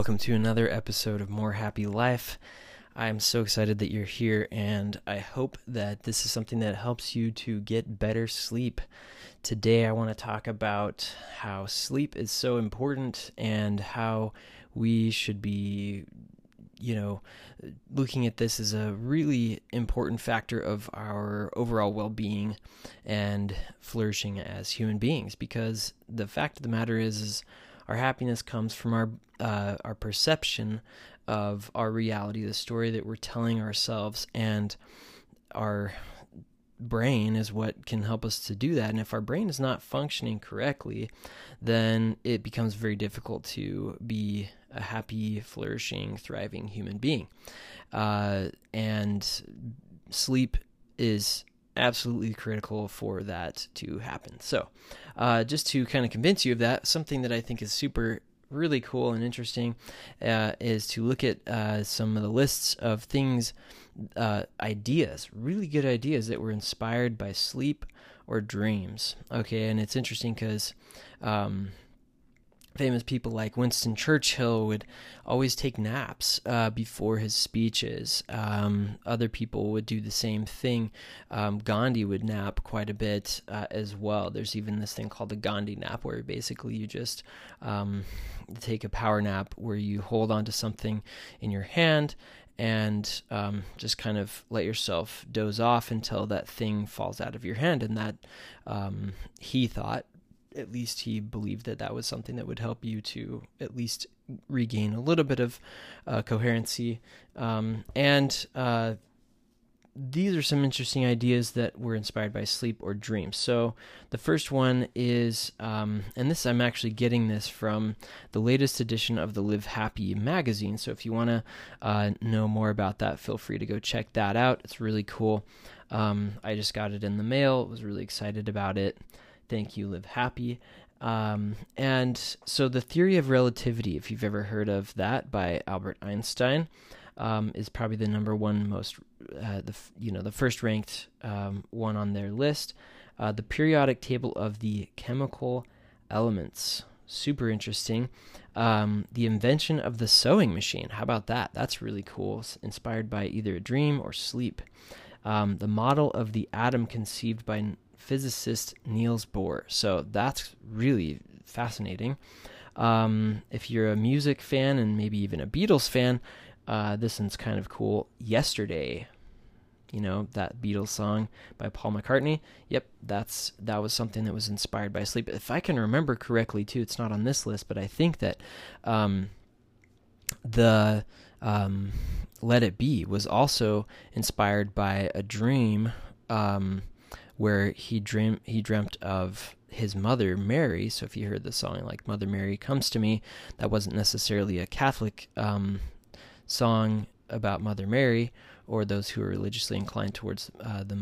Welcome to another episode of More Happy Life. I'm so excited that you're here, and I hope that this is something that helps you to get better sleep. Today, I want to talk about how sleep is so important and how we should be, you know, looking at this as a really important factor of our overall well being and flourishing as human beings. Because the fact of the matter is, is our happiness comes from our uh, our perception of our reality, the story that we're telling ourselves, and our brain is what can help us to do that. And if our brain is not functioning correctly, then it becomes very difficult to be a happy, flourishing, thriving human being. Uh, and sleep is absolutely critical for that to happen. So, uh, just to kind of convince you of that, something that I think is super really cool and interesting uh, is to look at uh, some of the lists of things, uh, ideas, really good ideas that were inspired by sleep or dreams. Okay, and it's interesting because. Um, famous people like Winston Churchill would always take naps uh, before his speeches. Um, other people would do the same thing. Um, Gandhi would nap quite a bit uh, as well. There's even this thing called the Gandhi nap, where basically you just um, take a power nap where you hold onto something in your hand and um, just kind of let yourself doze off until that thing falls out of your hand. And that um, he thought at least he believed that that was something that would help you to at least regain a little bit of uh, coherency. Um, and uh, these are some interesting ideas that were inspired by sleep or dreams. So the first one is, um, and this I'm actually getting this from the latest edition of the Live Happy magazine. So if you want to uh, know more about that, feel free to go check that out. It's really cool. Um, I just got it in the mail. Was really excited about it. Thank You, Live Happy. Um, and so the theory of relativity, if you've ever heard of that by Albert Einstein, um, is probably the number one most, uh, the you know the first ranked um, one on their list. Uh, the periodic table of the chemical elements, super interesting. Um, the invention of the sewing machine, how about that? That's really cool. inspired by either a dream or sleep. Um, the model of the atom conceived by physicist Niels Bohr. So that's really fascinating. Um, if you're a music fan and maybe even a Beatles fan, uh, this one's kind of cool. Yesterday, you know that Beatles song by Paul McCartney. Yep, that's that was something that was inspired by sleep. If I can remember correctly, too, it's not on this list, but I think that um, the um, "Let It Be" was also inspired by a dream. Um, where he dream he dreamt of his mother Mary. So if you heard the song like "Mother Mary Comes to Me," that wasn't necessarily a Catholic um, song about Mother Mary or those who are religiously inclined towards uh, the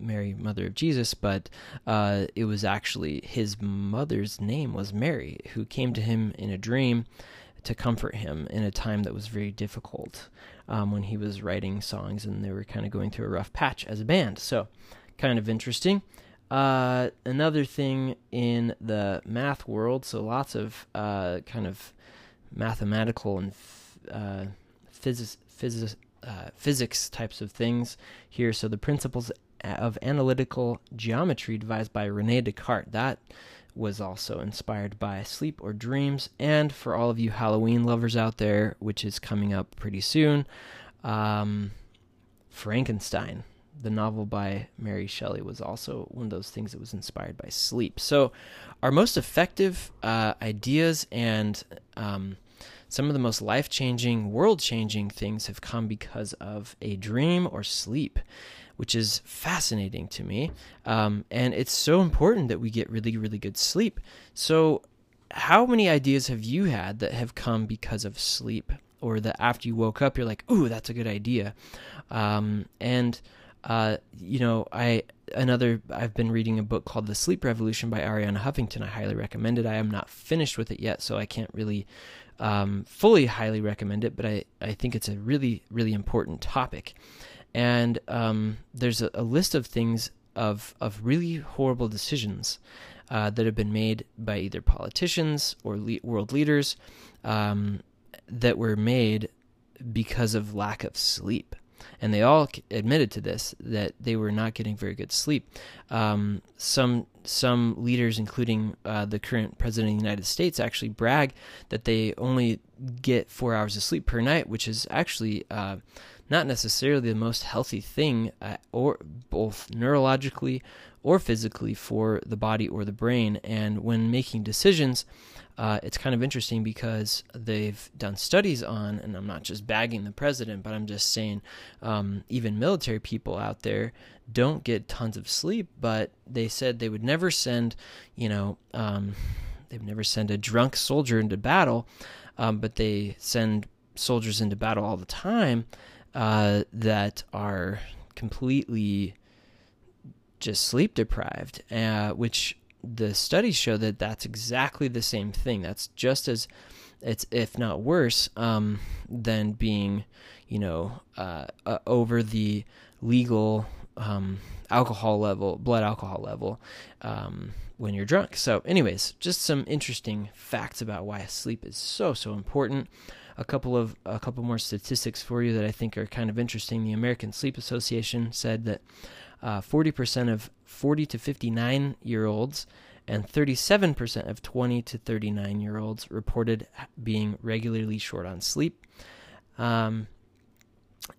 Mary, Mother of Jesus, but uh, it was actually his mother's name was Mary, who came to him in a dream to comfort him in a time that was very difficult um, when he was writing songs and they were kind of going through a rough patch as a band. So kind of interesting. Uh, another thing in the math world, so lots of uh, kind of mathematical and uh, physics, physics, uh, physics types of things here. So the principles of analytical geometry devised by Rene Descartes. That was also inspired by sleep or dreams. And for all of you Halloween lovers out there, which is coming up pretty soon, um, Frankenstein the novel by Mary Shelley was also one of those things that was inspired by sleep. So, our most effective uh, ideas and um, some of the most life changing, world changing things have come because of a dream or sleep, which is fascinating to me. Um, and it's so important that we get really, really good sleep. So, how many ideas have you had that have come because of sleep, or that after you woke up, you're like, "Ooh, that's a good idea," um, and uh, you know, I another I've been reading a book called The Sleep Revolution by Arianna Huffington. I highly recommend it. I am not finished with it yet, so I can't really um, fully highly recommend it, but I, I think it's a really, really important topic. And um, there's a, a, list of things of, of really horrible decisions uh, that have been made by either politicians or le- world leaders um, that were made because of lack of sleep and they all admitted to this that they were not getting very good sleep. Um, some some leaders, including uh, the current president of the United States, actually brag that they only get four hours of sleep per night, which is actually uh, not necessarily the most healthy thing, uh, or both neurologically or physically for the body or the brain. And when making decisions, uh, it's kind of interesting because they've done studies on, and I'm not just bagging the president, but I'm just saying um, even military people out there don't get tons of sleep, but they said they would never send, you know, um, they've never send a drunk soldier into battle, um, but they send soldiers into battle all the time uh, that are completely just sleep deprived, uh, which the studies show that that's exactly the same thing. That's just as it's if not worse um, than being, you know, uh, uh, over the legal um, alcohol level, blood alcohol level, um, when you're drunk. So, anyways, just some interesting facts about why sleep is so so important. A couple of a couple more statistics for you that I think are kind of interesting. The American Sleep Association said that uh, 40% of 40 to 59 year olds and 37% of 20 to 39 year olds reported being regularly short on sleep. Um,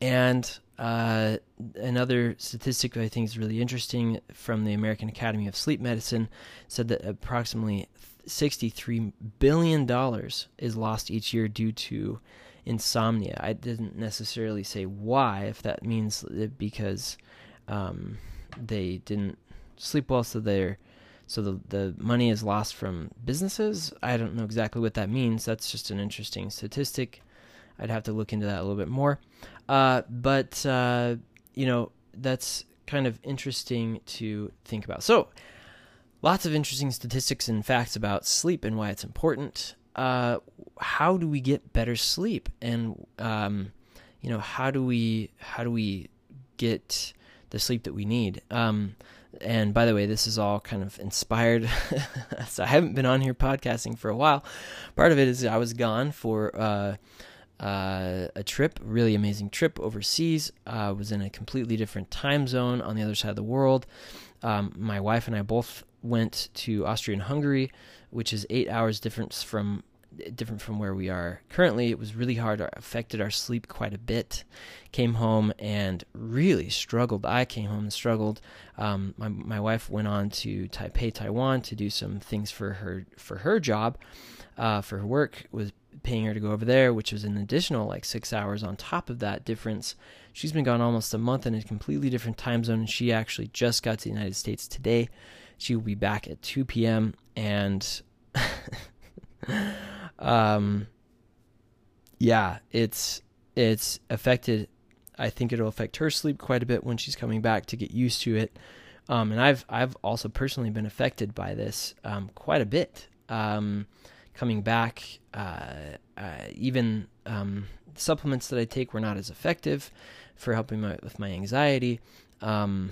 and uh, another statistic I think is really interesting from the American Academy of Sleep Medicine said that approximately $63 billion is lost each year due to insomnia. I didn't necessarily say why, if that means because um, they didn't sleep well, so they're so the the money is lost from businesses. I don't know exactly what that means. That's just an interesting statistic. I'd have to look into that a little bit more. Uh, but uh, you know that's kind of interesting to think about. So lots of interesting statistics and facts about sleep and why it's important. Uh, how do we get better sleep? And um, you know how do we how do we get the sleep that we need. Um, and by the way, this is all kind of inspired. so I haven't been on here podcasting for a while. Part of it is I was gone for uh, uh, a trip, really amazing trip overseas. I uh, was in a completely different time zone on the other side of the world. Um, my wife and I both went to Austria and Hungary, which is eight hours difference from different from where we are currently. It was really hard, it affected our sleep quite a bit. Came home and really struggled. I came home and struggled. Um, my my wife went on to Taipei, Taiwan, to do some things for her for her job, uh, for her work. Was paying her to go over there, which was an additional like six hours on top of that difference. She's been gone almost a month in a completely different time zone, she actually just got to the United States today. She will be back at 2 p.m. and um, yeah, it's it's affected. I think it'll affect her sleep quite a bit when she's coming back to get used to it. Um, and I've I've also personally been affected by this um, quite a bit. Um, coming back, uh, uh, even um, supplements that I take were not as effective for helping my, with my anxiety. Um,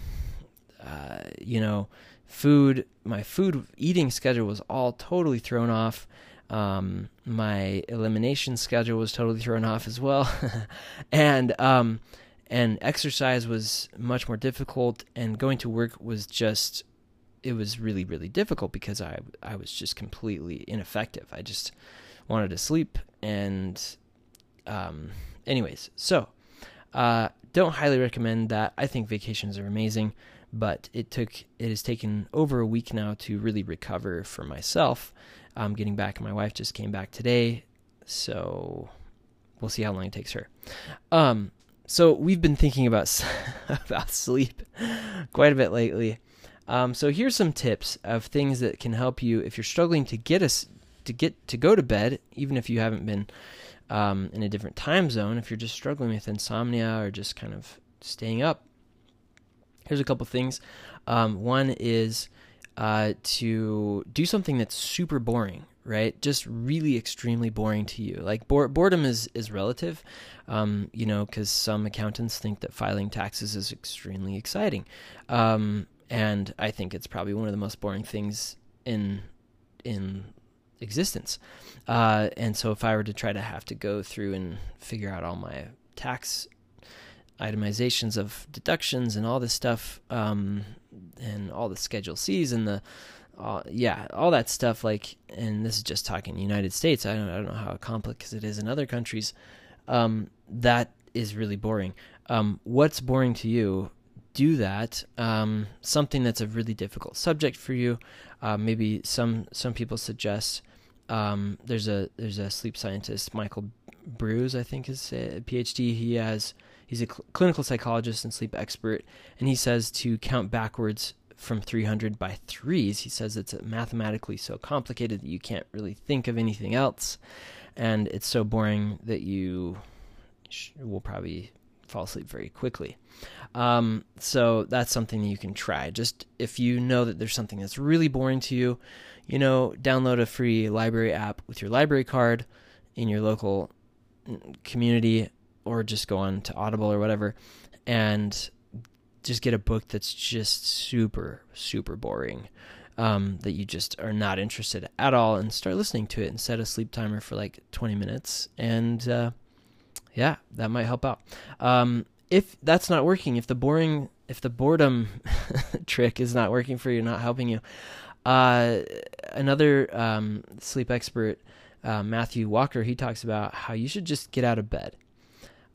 uh, you know, food, my food eating schedule was all totally thrown off. Um, my elimination schedule was totally thrown off as well, and um, and exercise was much more difficult. And going to work was just it was really really difficult because I I was just completely ineffective. I just wanted to sleep and um, anyways, so uh, don't highly recommend that. I think vacations are amazing, but it took it has taken over a week now to really recover for myself um, getting back. And my wife just came back today, so we'll see how long it takes her. Um, so we've been thinking about about sleep quite a bit lately. Um, so here's some tips of things that can help you if you're struggling to get us to get to go to bed, even if you haven't been um, in a different time zone, if you're just struggling with insomnia or just kind of staying up, here's a couple things. Um, one is uh, to do something that's super boring, right? Just really extremely boring to you. Like bo- boredom is is relative, um, you know, because some accountants think that filing taxes is extremely exciting, um, and I think it's probably one of the most boring things in in existence. Uh, and so if I were to try to have to go through and figure out all my tax itemizations of deductions and all this stuff, um, and all the Schedule C's and the, uh, yeah, all that stuff. Like, and this is just talking United States. I don't, I don't know how complicated it is in other countries. Um, that is really boring. Um, what's boring to you? Do that. Um, something that's a really difficult subject for you. Uh, maybe some some people suggest um, there's a there's a sleep scientist Michael Breus I think is a PhD. He has he's a cl- clinical psychologist and sleep expert, and he says to count backwards from 300 by threes. He says it's mathematically so complicated that you can't really think of anything else, and it's so boring that you sh- will probably fall asleep very quickly. Um, so that's something you can try. Just if you know that there's something that's really boring to you, you know, download a free library app with your library card in your local community or just go on to Audible or whatever and just get a book that's just super super boring um, that you just are not interested at all and start listening to it and set a sleep timer for like 20 minutes and uh, yeah that might help out um, if that's not working if the boring if the boredom trick is not working for you not helping you uh, another um, sleep expert, uh, Matthew Walker, he talks about how you should just get out of bed.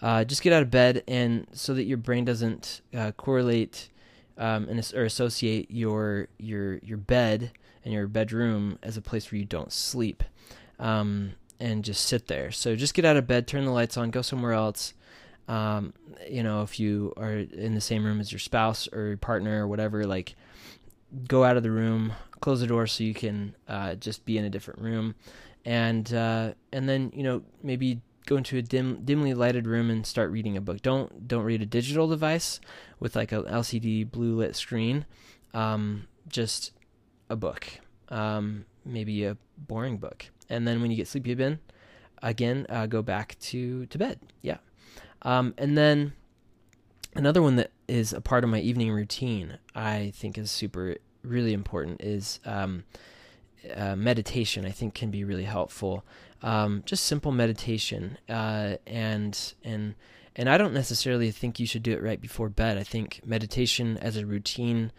Uh, just get out of bed, and so that your brain doesn't uh, correlate um, and or associate your your your bed and your bedroom as a place where you don't sleep, um, and just sit there. So just get out of bed, turn the lights on, go somewhere else. Um, you know, if you are in the same room as your spouse or your partner or whatever, like go out of the room, close the door so you can uh, just be in a different room, and uh, and then you know maybe go into a dim, dimly lighted room and start reading a book. Don't don't read a digital device with like a LCD blue lit screen. Um, just a book, um, maybe a boring book, and then when you get sleepy again, again uh, go back to to bed. Yeah, um, and then another one that is a part of my evening routine. I think is super really important is um, uh, meditation. I think can be really helpful. Um, just simple meditation, uh, and and and I don't necessarily think you should do it right before bed. I think meditation as a routine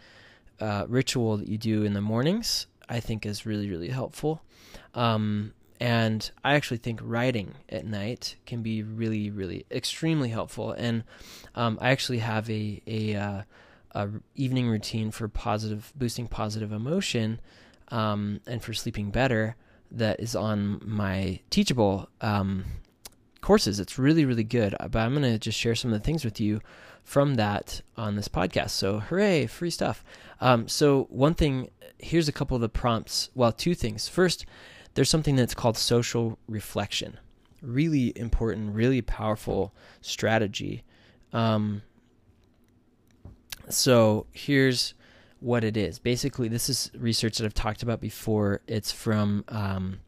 uh, ritual that you do in the mornings, I think is really really helpful. Um, and I actually think writing at night can be really, really extremely helpful. And um, I actually have a a, uh, a, evening routine for positive boosting positive emotion um, and for sleeping better that is on my Teachable um, courses. It's really, really good. But I'm going to just share some of the things with you from that on this podcast. So, hooray, free stuff. Um, so, one thing here's a couple of the prompts. Well, two things. First there's something that's called social reflection. Really important, really powerful strategy. Um, so here's what it is. Basically, this is research that I've talked about before. It's from um,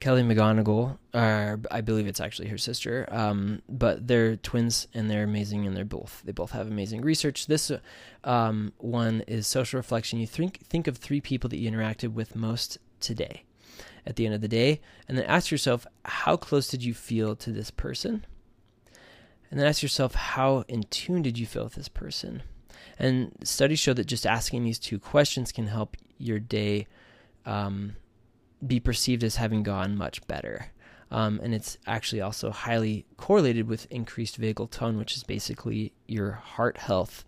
Kelly McGonigal, or I believe it's actually her sister. Um, but they're twins and they're amazing, and they're both they both have amazing research. This um, one is social reflection. You think think of three people that you interacted with most today at the end of the day. And then ask yourself, how close did you feel to this person? And then ask yourself, how in tune did you feel with this person? And studies show that just asking these two questions can help your day um, be perceived as having gone much better. Um, and it's actually also highly correlated with increased vagal tone, which is basically your heart health,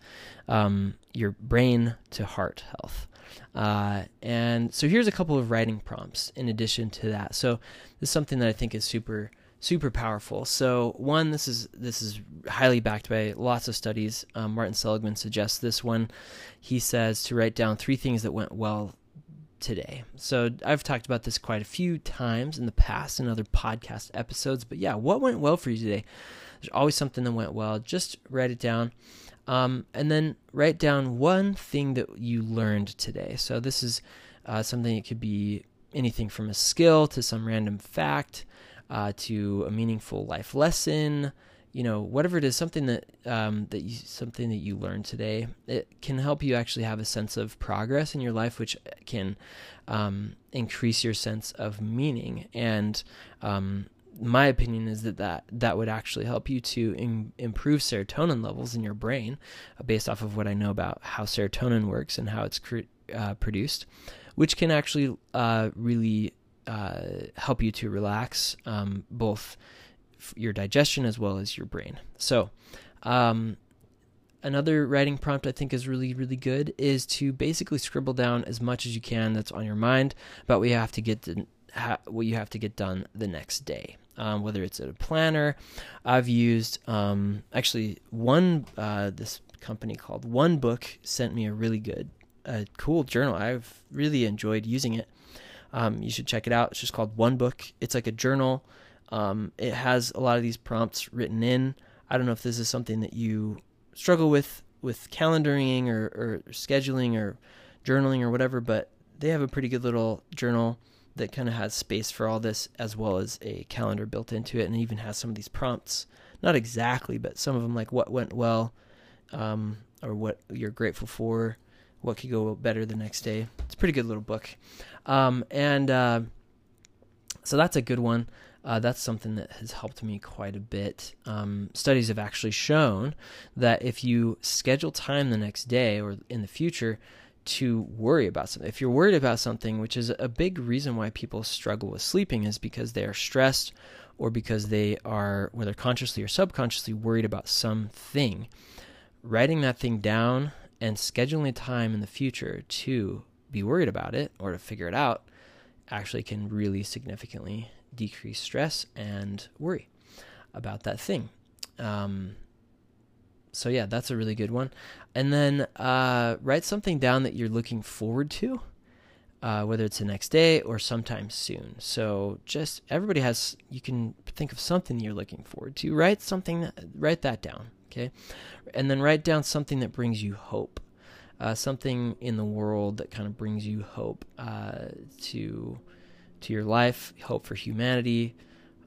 um, your brain to heart health. Uh, and so here's a couple of writing prompts in addition to that. So this is something that I think is super super powerful. So one, this is this is highly backed by lots of studies. Um, Martin Seligman suggests this one. He says to write down three things that went well today. So I've talked about this quite a few times in the past in other podcast episodes, but yeah, what went well for you today? There's always something that went well. Just write it down. Um, and then write down one thing that you learned today. So this is uh, something that could be anything from a skill to some random fact uh, to a meaningful life lesson, you know whatever it is something that um, that you something that you learned today it can help you actually have a sense of progress in your life which can um, increase your sense of meaning. And um, my opinion is that, that that would actually help you to in, improve serotonin levels in your brain uh, based off of what I know about how serotonin works and how it's cre- uh, produced which can actually uh, really uh, help you to relax um, both your digestion as well as your brain. So, um, another writing prompt I think is really, really good is to basically scribble down as much as you can that's on your mind about what you have to get to, ha- what you have to get done the next day. Um, whether it's a planner, I've used um, actually one uh, this company called One Book sent me a really good, uh, cool journal. I've really enjoyed using it. Um, you should check it out. It's just called One Book. It's like a journal um, it has a lot of these prompts written in. I don't know if this is something that you struggle with with calendaring or, or scheduling or journaling or whatever, but they have a pretty good little journal that kind of has space for all this as well as a calendar built into it and it even has some of these prompts not exactly but some of them like what went well um, or what you're grateful for what could go better the next day it's a pretty good little book um, and uh, so that's a good one uh, that's something that has helped me quite a bit. Um, studies have actually shown that if you schedule time the next day or in the future to worry about something, if you're worried about something, which is a big reason why people struggle with sleeping, is because they are stressed or because they are, whether consciously or subconsciously, worried about something. Writing that thing down and scheduling time in the future to be worried about it or to figure it out actually can really significantly decrease stress and worry about that thing. Um, so yeah, that's a really good one. And then uh, write something down that you're looking forward to, uh, whether it's the next day or sometime soon. So just everybody has you can think of something you're looking forward to. Write something, write that down, okay, and then write down something that brings you hope. Uh, something in the world that kind of brings you hope uh, to to your life, hope for humanity,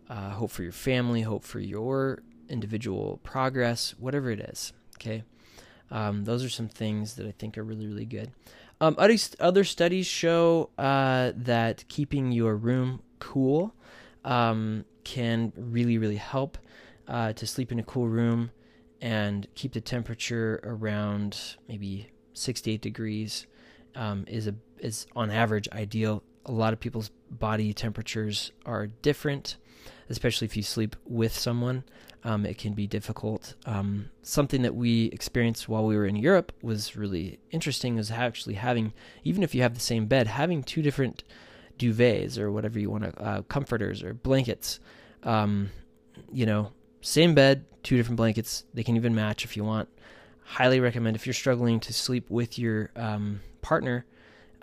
uh, hope for your family, hope for your individual progress, whatever it is. Okay. Um, those are some things that I think are really, really good. Um, other, studies show uh, that keeping your room cool um, can really, really help uh, to sleep in a cool room and keep the temperature around maybe 68 degrees um, is a is on average ideal a lot of people's body temperatures are different, especially if you sleep with someone. Um, it can be difficult. Um, something that we experienced while we were in Europe was really interesting. Was actually having, even if you have the same bed, having two different duvets or whatever you want to, uh, comforters or blankets. Um, you know, same bed, two different blankets. They can even match if you want. Highly recommend if you're struggling to sleep with your um, partner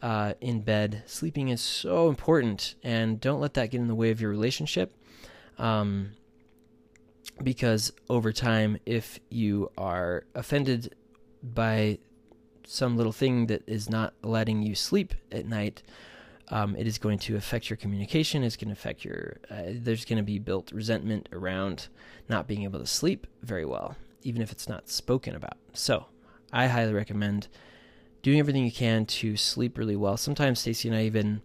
uh, in bed. Sleeping is so important, and don't let that get in the way of your relationship. Um, because over time, if you are offended by some little thing that is not letting you sleep at night, um, it is going to affect your communication. It's going to affect your. Uh, there's going to be built resentment around not being able to sleep very well, even if it's not spoken about. So, I highly recommend doing everything you can to sleep really well. Sometimes Stacy and I even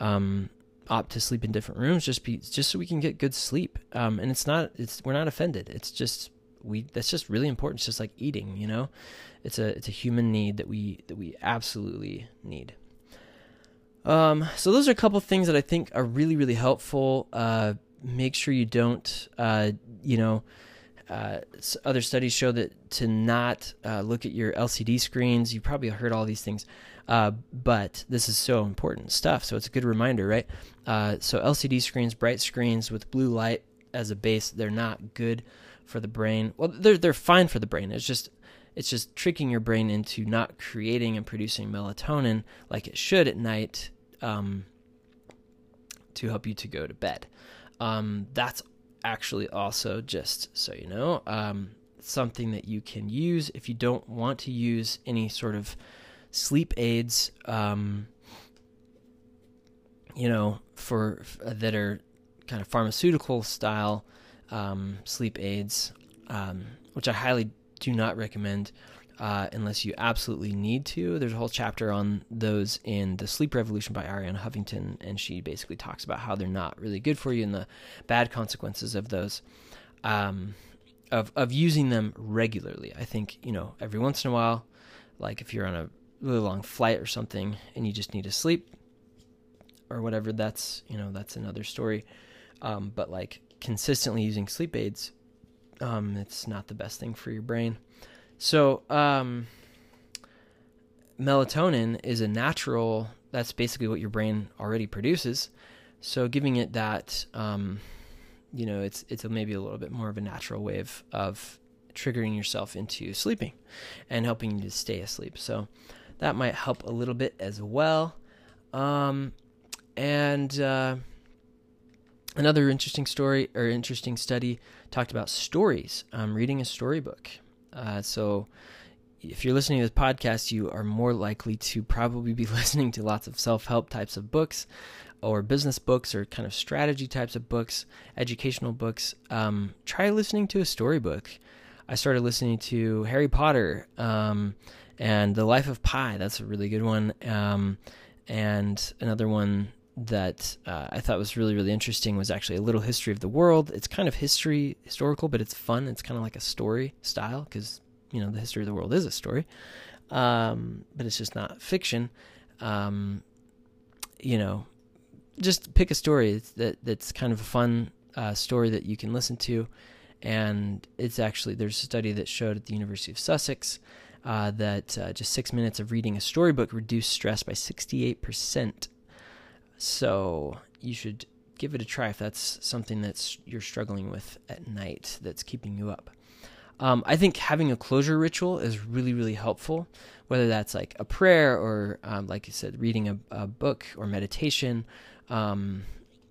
um, opt to sleep in different rooms just be just so we can get good sleep. Um, and it's not it's we're not offended. It's just we that's just really important. It's just like eating, you know. It's a it's a human need that we that we absolutely need. Um, so those are a couple things that I think are really really helpful. Uh, make sure you don't uh, you know uh, other studies show that to not uh, look at your LCD screens. You probably heard all these things, uh, but this is so important stuff. So it's a good reminder, right? Uh, so LCD screens, bright screens with blue light as a base, they're not good for the brain. Well, they're they're fine for the brain. It's just it's just tricking your brain into not creating and producing melatonin like it should at night um, to help you to go to bed. Um, that's actually also just so you know um, something that you can use if you don't want to use any sort of sleep aids. Um, you know, for that are kind of pharmaceutical style um, sleep aids, um, which I highly do not recommend uh, unless you absolutely need to. There's a whole chapter on those in The Sleep Revolution by Arianna Huffington, and she basically talks about how they're not really good for you and the bad consequences of those. Um, of of using them regularly. I think you know every once in a while, like if you're on a really long flight or something and you just need to sleep or whatever. That's you know that's another story. Um, but like consistently using sleep aids, um, it's not the best thing for your brain. So, um, melatonin is a natural, that's basically what your brain already produces. So, giving it that, um, you know, it's, it's maybe a little bit more of a natural way of, of triggering yourself into sleeping and helping you to stay asleep. So, that might help a little bit as well. Um, and, uh, another interesting story or interesting study talked about stories, um, reading a storybook. Uh, so if you're listening to this podcast, you are more likely to probably be listening to lots of self help types of books or business books or kind of strategy types of books, educational books. Um, try listening to a storybook. I started listening to Harry Potter um, and The Life of Pi. That's a really good one. Um, and another one that uh, I thought was really really interesting was actually a little history of the world. It's kind of history historical, but it's fun. It's kind of like a story style because you know the history of the world is a story, um, but it's just not fiction. Um, you know, just pick a story that that's kind of a fun uh, story that you can listen to, and it's actually there's a study that showed at the University of Sussex. Uh, that uh, just six minutes of reading a storybook reduced stress by 68% so you should give it a try if that's something that's you're struggling with at night that's keeping you up. Um, I think having a closure ritual is really, really helpful, whether that's like a prayer or, um, like I said, reading a, a book or meditation, um,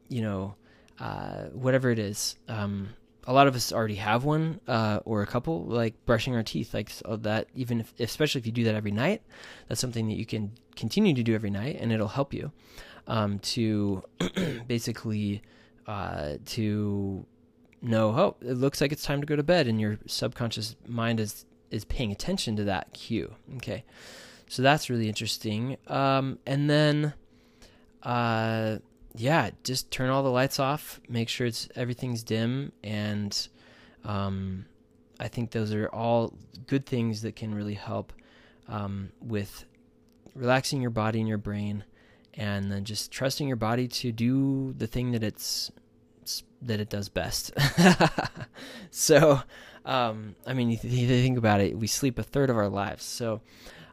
you know, uh, whatever it is. Um, a lot of us already have one uh, or a couple, like brushing our teeth, like so that. Even if, especially if you do that every night, that's something that you can continue to do every night, and it'll help you um, to basically uh, to know, oh, it looks like it's time to go to bed, and your subconscious mind is is paying attention to that cue. Okay, so that's really interesting. Um, and then, uh, yeah, just turn all the lights off. Make sure it's everything's dim, and um, I think those are all good things that can really help um, with relaxing your body and your brain and then just trusting your body to do the thing that it's that it does best. so, um, I mean, you, you, think about it, we sleep a third of our lives. So,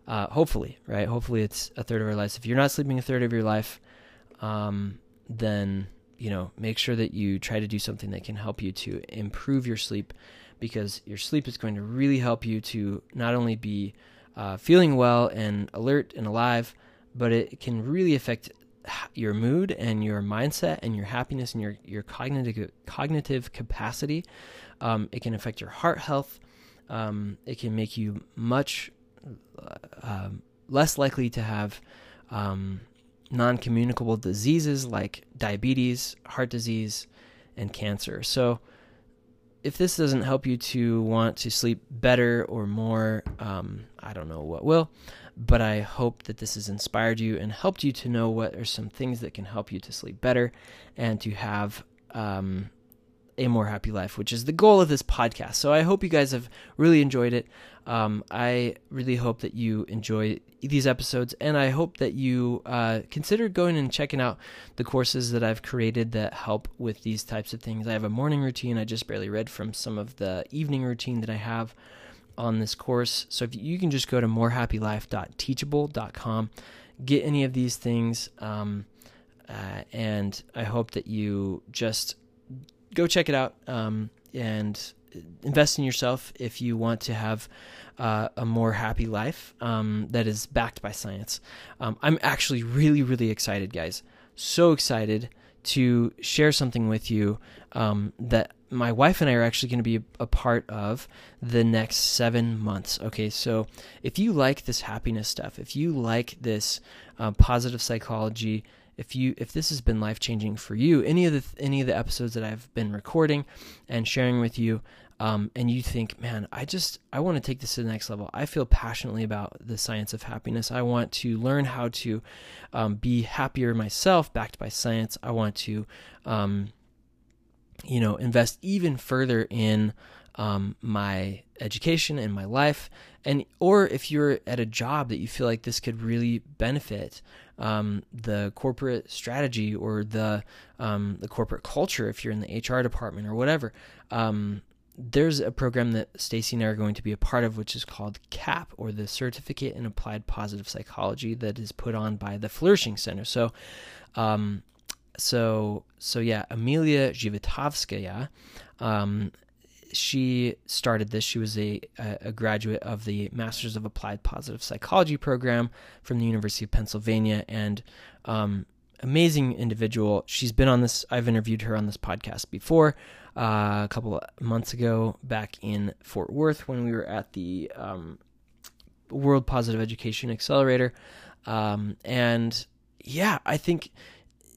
uh, hopefully, right? Hopefully, it's a third of our lives. If you're not sleeping a third of your life, um, then you know, make sure that you try to do something that can help you to improve your sleep, because your sleep is going to really help you to not only be uh, feeling well and alert and alive, but it can really affect your mood and your mindset and your happiness and your, your cognitive cognitive capacity. Um, it can affect your heart health. Um, it can make you much uh, less likely to have um, non communicable diseases like diabetes, heart disease, and cancer. So, if this doesn't help you to want to sleep better or more, um, I don't know what will but I hope that this has inspired you and helped you to know what are some things that can help you to sleep better and to have um, a more happy life, which is the goal of this podcast. So I hope you guys have really enjoyed it. Um, I really hope that you enjoy these episodes, and I hope that you uh, consider going and checking out the courses that I've created that help with these types of things. I have a morning routine. I just barely read from some of the evening routine that I have on this course. So if you can just go to morehappylife.teachable.com, get any of these things, um, uh, and I hope that you just go check it out. Um, and invest in yourself if you want to have uh, a more happy life um, that is backed by science. Um, I'm actually really, really excited, guys. So excited to share something with you um, that my wife and I are actually going to be a part of the next seven months. Okay, so if you like this happiness stuff, if you like this uh, positive psychology, if you if this has been life changing for you, any of the any of the episodes that I've been recording and sharing with you, um, and you think, man, I just I want to take this to the next level. I feel passionately about the science of happiness. I want to learn how to um, be happier myself, backed by science. I want to, um, you know, invest even further in um, my education and my life, and or if you're at a job that you feel like this could really benefit um, the corporate strategy or the um, the corporate culture, if you're in the HR department or whatever. Um, there's a program that Stacy and I are going to be a part of, which is called CAPP, or the Certificate in Applied Positive Psychology, that is put on by the Flourishing Center. So, um, so, so yeah, Emiliya Zhivotovskaya, um, she started this. She was a, a graduate of the Masters of Applied Positive Psychology program from the University of Pennsylvania, and um, amazing individual. She's been on this. I've interviewed her on this podcast before uh, a couple months ago back in Fort Worth when we were at the um, World Positive Education Accelerator. Um, and yeah, I think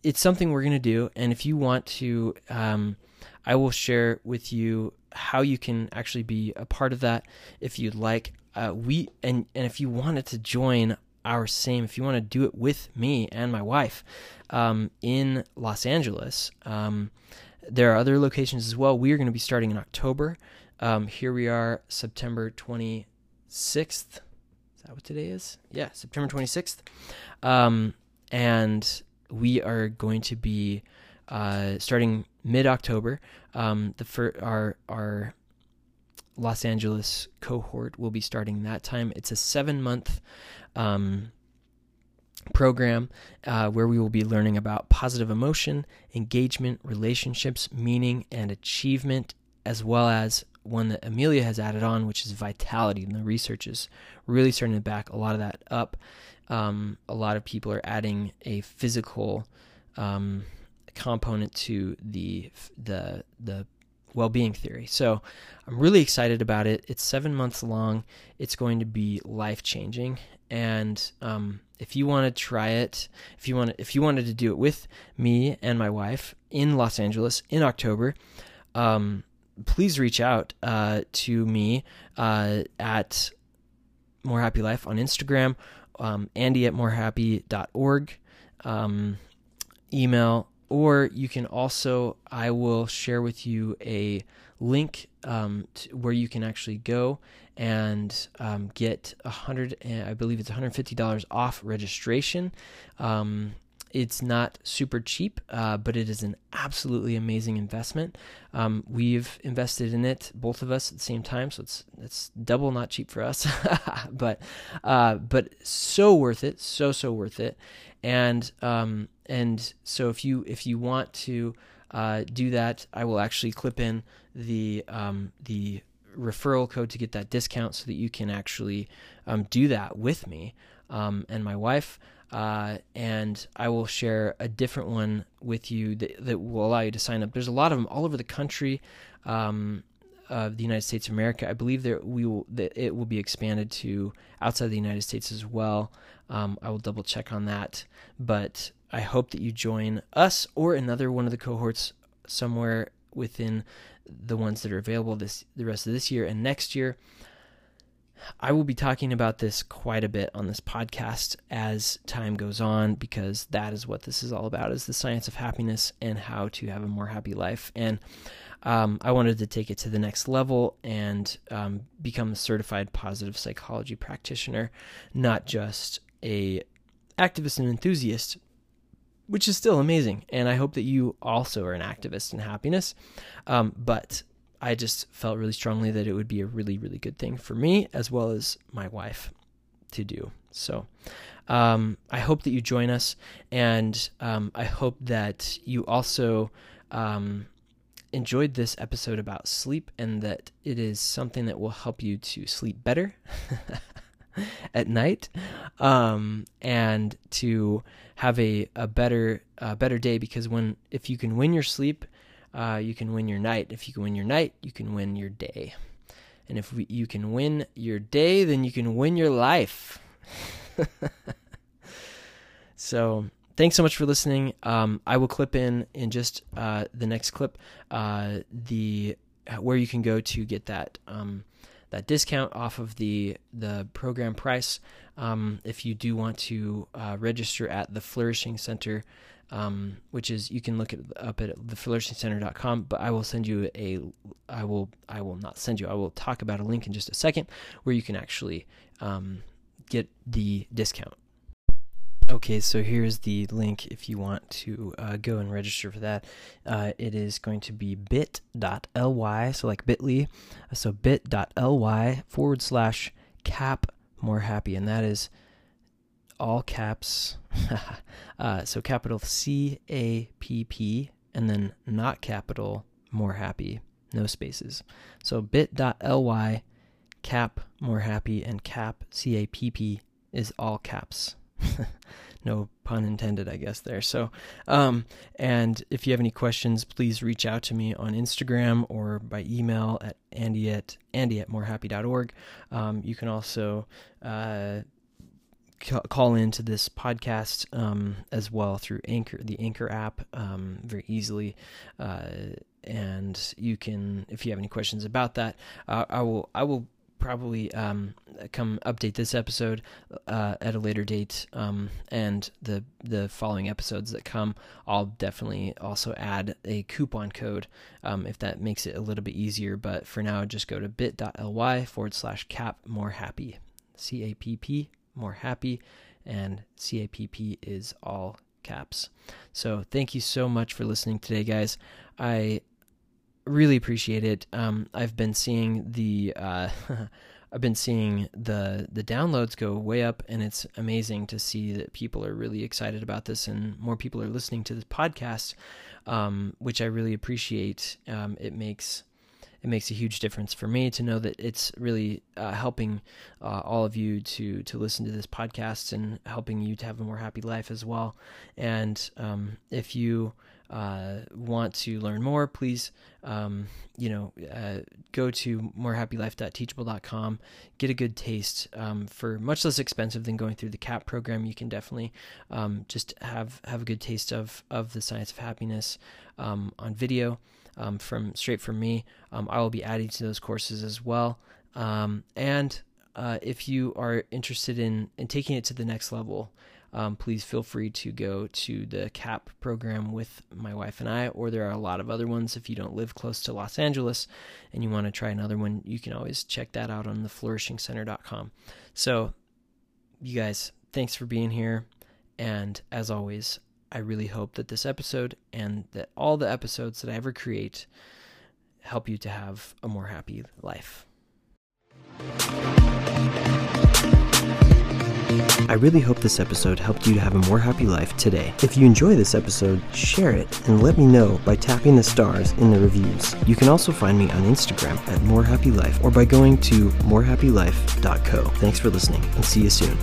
it's something we're going to do. And if you want to, um, I will share with you how you can actually be a part of that if you'd like. Uh, we and and if you wanted to join our same, if you want to do it with me and my wife um, in Los Angeles, um, there are other locations as well. We are going to be starting in October. Um, here we are, September 26th. Is that what today is? Yeah, September 26th. Um, and we are going to be uh, starting mid October. Um, the fir- our our Los Angeles cohort will be starting that time. It's a seven month um, program uh, where we will be learning about positive emotion, engagement, relationships, meaning, and achievement, as well as one that Emiliya has added on, which is vitality. And the research is really starting to back a lot of that up. Um, a lot of people are adding a physical um, component to the the the well-being theory. So I'm really excited about it. It's seven months long. It's going to be life-changing, and um, if you want to try it, if you want if you wanted to do it with me and my wife in Los Angeles in October, um, please reach out uh, to me uh, at More Happy Life on Instagram, um, Andy at morehappy.org, um, email, or you can also I will share with you a link um, where you can actually go and um, get a hundred, I believe it's one hundred fifty dollars off registration. Um, it's not super cheap, uh, but it is an absolutely amazing investment. Um, we've invested in it, both of us at the same time, so it's it's double not cheap for us, but uh, but so worth it, so so worth it. And um, and so if you if you want to uh, do that, I will actually clip in the um, the referral code to get that discount so that you can actually um, do that with me um, and my wife. Uh, and I will share a different one with you that, that, will allow you to sign up. There's a lot of them all over the country um, of the United States of America. I believe that we will that it will be expanded to outside the United States as well. Um, I will double check on that, but I hope that you join us or another one of the cohorts somewhere within the ones that are available this the rest of this year and next year. I will be talking about this quite a bit on this podcast as time goes on because that is what this is all about is the science of happiness and how to have a more happy life and um, I wanted to take it to the next level and um, become a certified positive psychology practitioner, not just a activist and enthusiast, which is still amazing. And I hope that you also are an activist in happiness. Um, but I just felt really strongly that it would be a really, really good thing for me as well as my wife to do. So um, I hope that you join us. And um, I hope that you also um, enjoyed this episode about sleep and that it is something that will help you to sleep better at night um, and to have a, a better better day because when if you can win your sleep uh, you can win your night. If you can win your night you can win your day. And if we, you can win your day then you can win your life. So thanks so much for listening. Um, i will clip in in just uh, the next clip uh, the where you can go to get that um, that discount off of the the program price. Um, if you do want to uh, register at the Flourishing Center, um, which is you can look it up at theflourishingcenter.com. But I will send you a I will I will not send you I will talk about a link in just a second where you can actually um, get the discount. Okay, so here's the link if you want to uh, go and register for that. Uh, it is going to be bit.ly, so like bit.ly, so bit.ly forward slash CAPP more happy, and that is all caps. uh, so capital C A P P, and then not capital more happy, no spaces. So bit.ly CAPP more happy, and CAPP C A P P is all caps. no pun intended, I guess there. So, um, and if you have any questions, please reach out to me on Instagram or by email at andy at andy at morehappy.org. Um, you can also uh, call into this podcast um, as well through Anchor, the Anchor app, um, very easily. Uh, and you can, if you have any questions about that, uh, I will I will probably um, come update this episode uh, at a later date, um, and the the following episodes that come, I'll definitely also add a coupon code um, if that makes it a little bit easier. But for now, just go to bit.ly forward slash CAPP more happy, C A P P more happy, and C A P P is all caps. So thank you so much for listening today, guys. I really appreciate it. Um, I've been seeing the uh, I've been seeing the the downloads go way up, and it's amazing to see that people are really excited about this, and more people are listening to this podcast, um, which I really appreciate. Um, it makes it makes a huge difference for me to know that it's really uh, helping uh, all of you to to listen to this podcast and helping you to have a more happy life as well. And um, if you uh, want to learn more, please, um, you know, uh, go to morehappylife.teachable.com. Get a good taste um, for much less expensive than going through the CAPP program. You can definitely um, just have have a good taste of of the science of happiness um, on video um, from straight from me. Um, I will be adding to those courses as well. and uh, if you are interested in in taking it to the next level um, please feel free to go to the CAPP program with my wife and I, or there are a lot of other ones. If you don't live close to Los Angeles and you want to try another one, you can always check that out on theflourishingcenter.com. So, you guys, thanks for being here. And as always, I really hope that this episode and that all the episodes that I ever create help you to have a more happy life. I really hope this episode helped you to have a more happy life today. If you enjoy this episode, share it and let me know by tapping the stars in the reviews. You can also find me on Instagram at morehappylife or by going to morehappylife.co. Thanks for listening and see you soon.